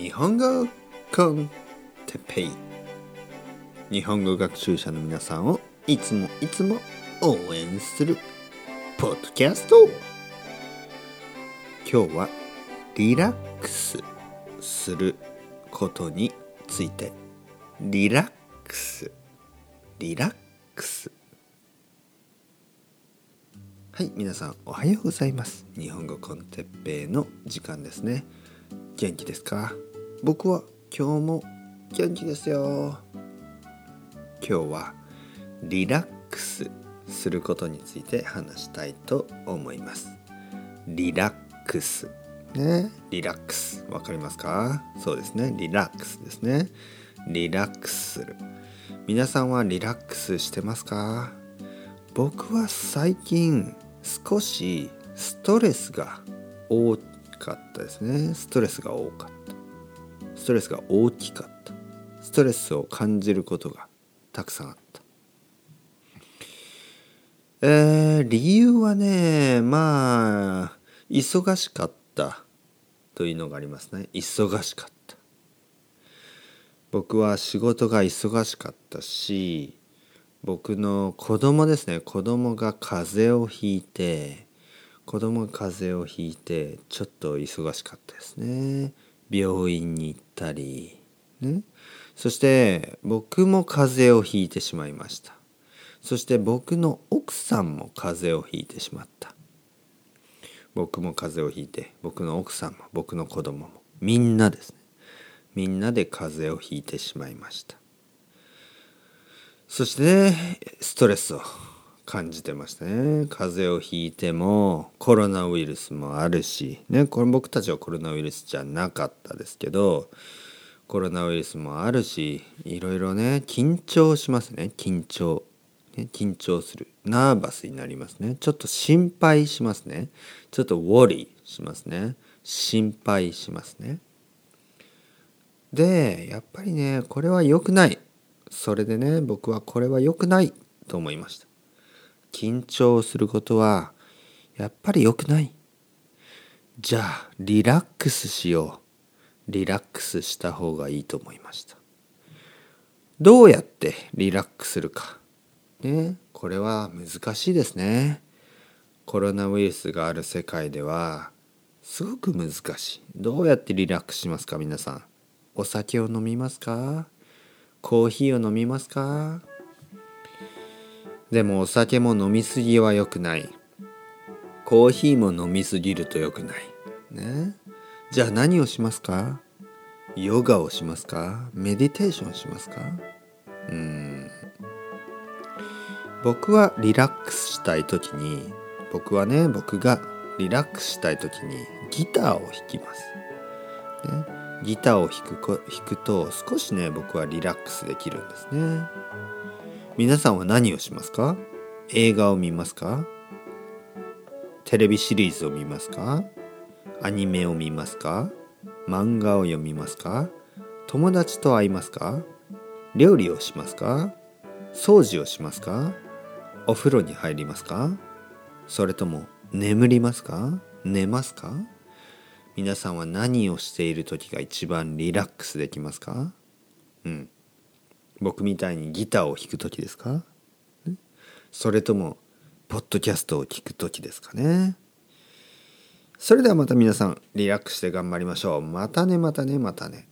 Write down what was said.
日本語コンテペイ。日本語学習者の皆さんをいつもいつも応援するポッドキャスト。今日はリラックスすることについて。リラックス。リラックス。はい皆さんおはようございます。日本語コンテッペイの時間ですね。元気ですか？僕は今日も元気ですよ。今日はリラックスすることについて話したいと思います。リラックス。ね。リラックス。わかりますか？そうですね。リラックスですね。リラックスする。皆さんはリラックスしてますか？僕は最近少しストレスが多かったですね。ストレスが多かったストレスが大きかった。ストレスを感じることがたくさんあった。えー、理由はねまあ忙しかったというのがありますね。忙しかった。僕は仕事が忙しかったし僕の子供ですね。子供が風邪をひいて子供が風邪をひいてちょっと忙しかったですね。病院に行ったり。ねそして僕も風邪をひいてしまいました。そして僕の奥さんも風邪をひいてしまった。僕も風邪をひいて僕の奥さんも僕の子供もみんなですね。みんなで風邪をひいてしまいました。そして、ね、ストレスを感じてましたね。風邪をひいてもコロナウイルスもあるしねこれ僕たちはコロナウイルスじゃなかったですけどコロナウイルスもあるしいろいろね緊張しますね。緊張、ね、緊張する。ナーバスになりますね。ちょっと心配しますね。ちょっとウォリーしますね。心配しますね。でやっぱりねこれは良くない。それでね僕はこれは良くないと思いました。緊張することはやっぱり良くない。じゃあリラックスしよう。リラックスした方がいいと思いました。どうやってリラックスするか。ねこれは難しいですね。コロナウイルスがある世界ではすごく難しい。どうやってリラックスしますか皆さん。お酒を飲みますか？コーヒーを飲みますか？でもお酒も飲みすぎは良くない。コーヒーも飲みすぎると良くない。ね。じゃあ何をしますか？ヨガをしますか？メディテーションしますか？うん。僕はリラックスしたい時に僕はね僕がリラックスしたい時にギターを弾きます、ね、ギターを弾く弾くと少しね僕はリラックスできるんですね。皆さんは何をしますか？映画を見ますか？テレビシリーズを見ますか？アニメを見ますか？漫画を読みますか？友達と会いますか？料理をしますか？掃除をしますか？お風呂に入りますか？それとも眠りますか？寝ますか？皆さんは何をしている時が一番リラックスできますか？うん。僕みたいにギターを弾く時ですか？それともポッドキャストを聞く時ですかね？それではまた皆さんリラックスして頑張りましょう。またねまたねまたね。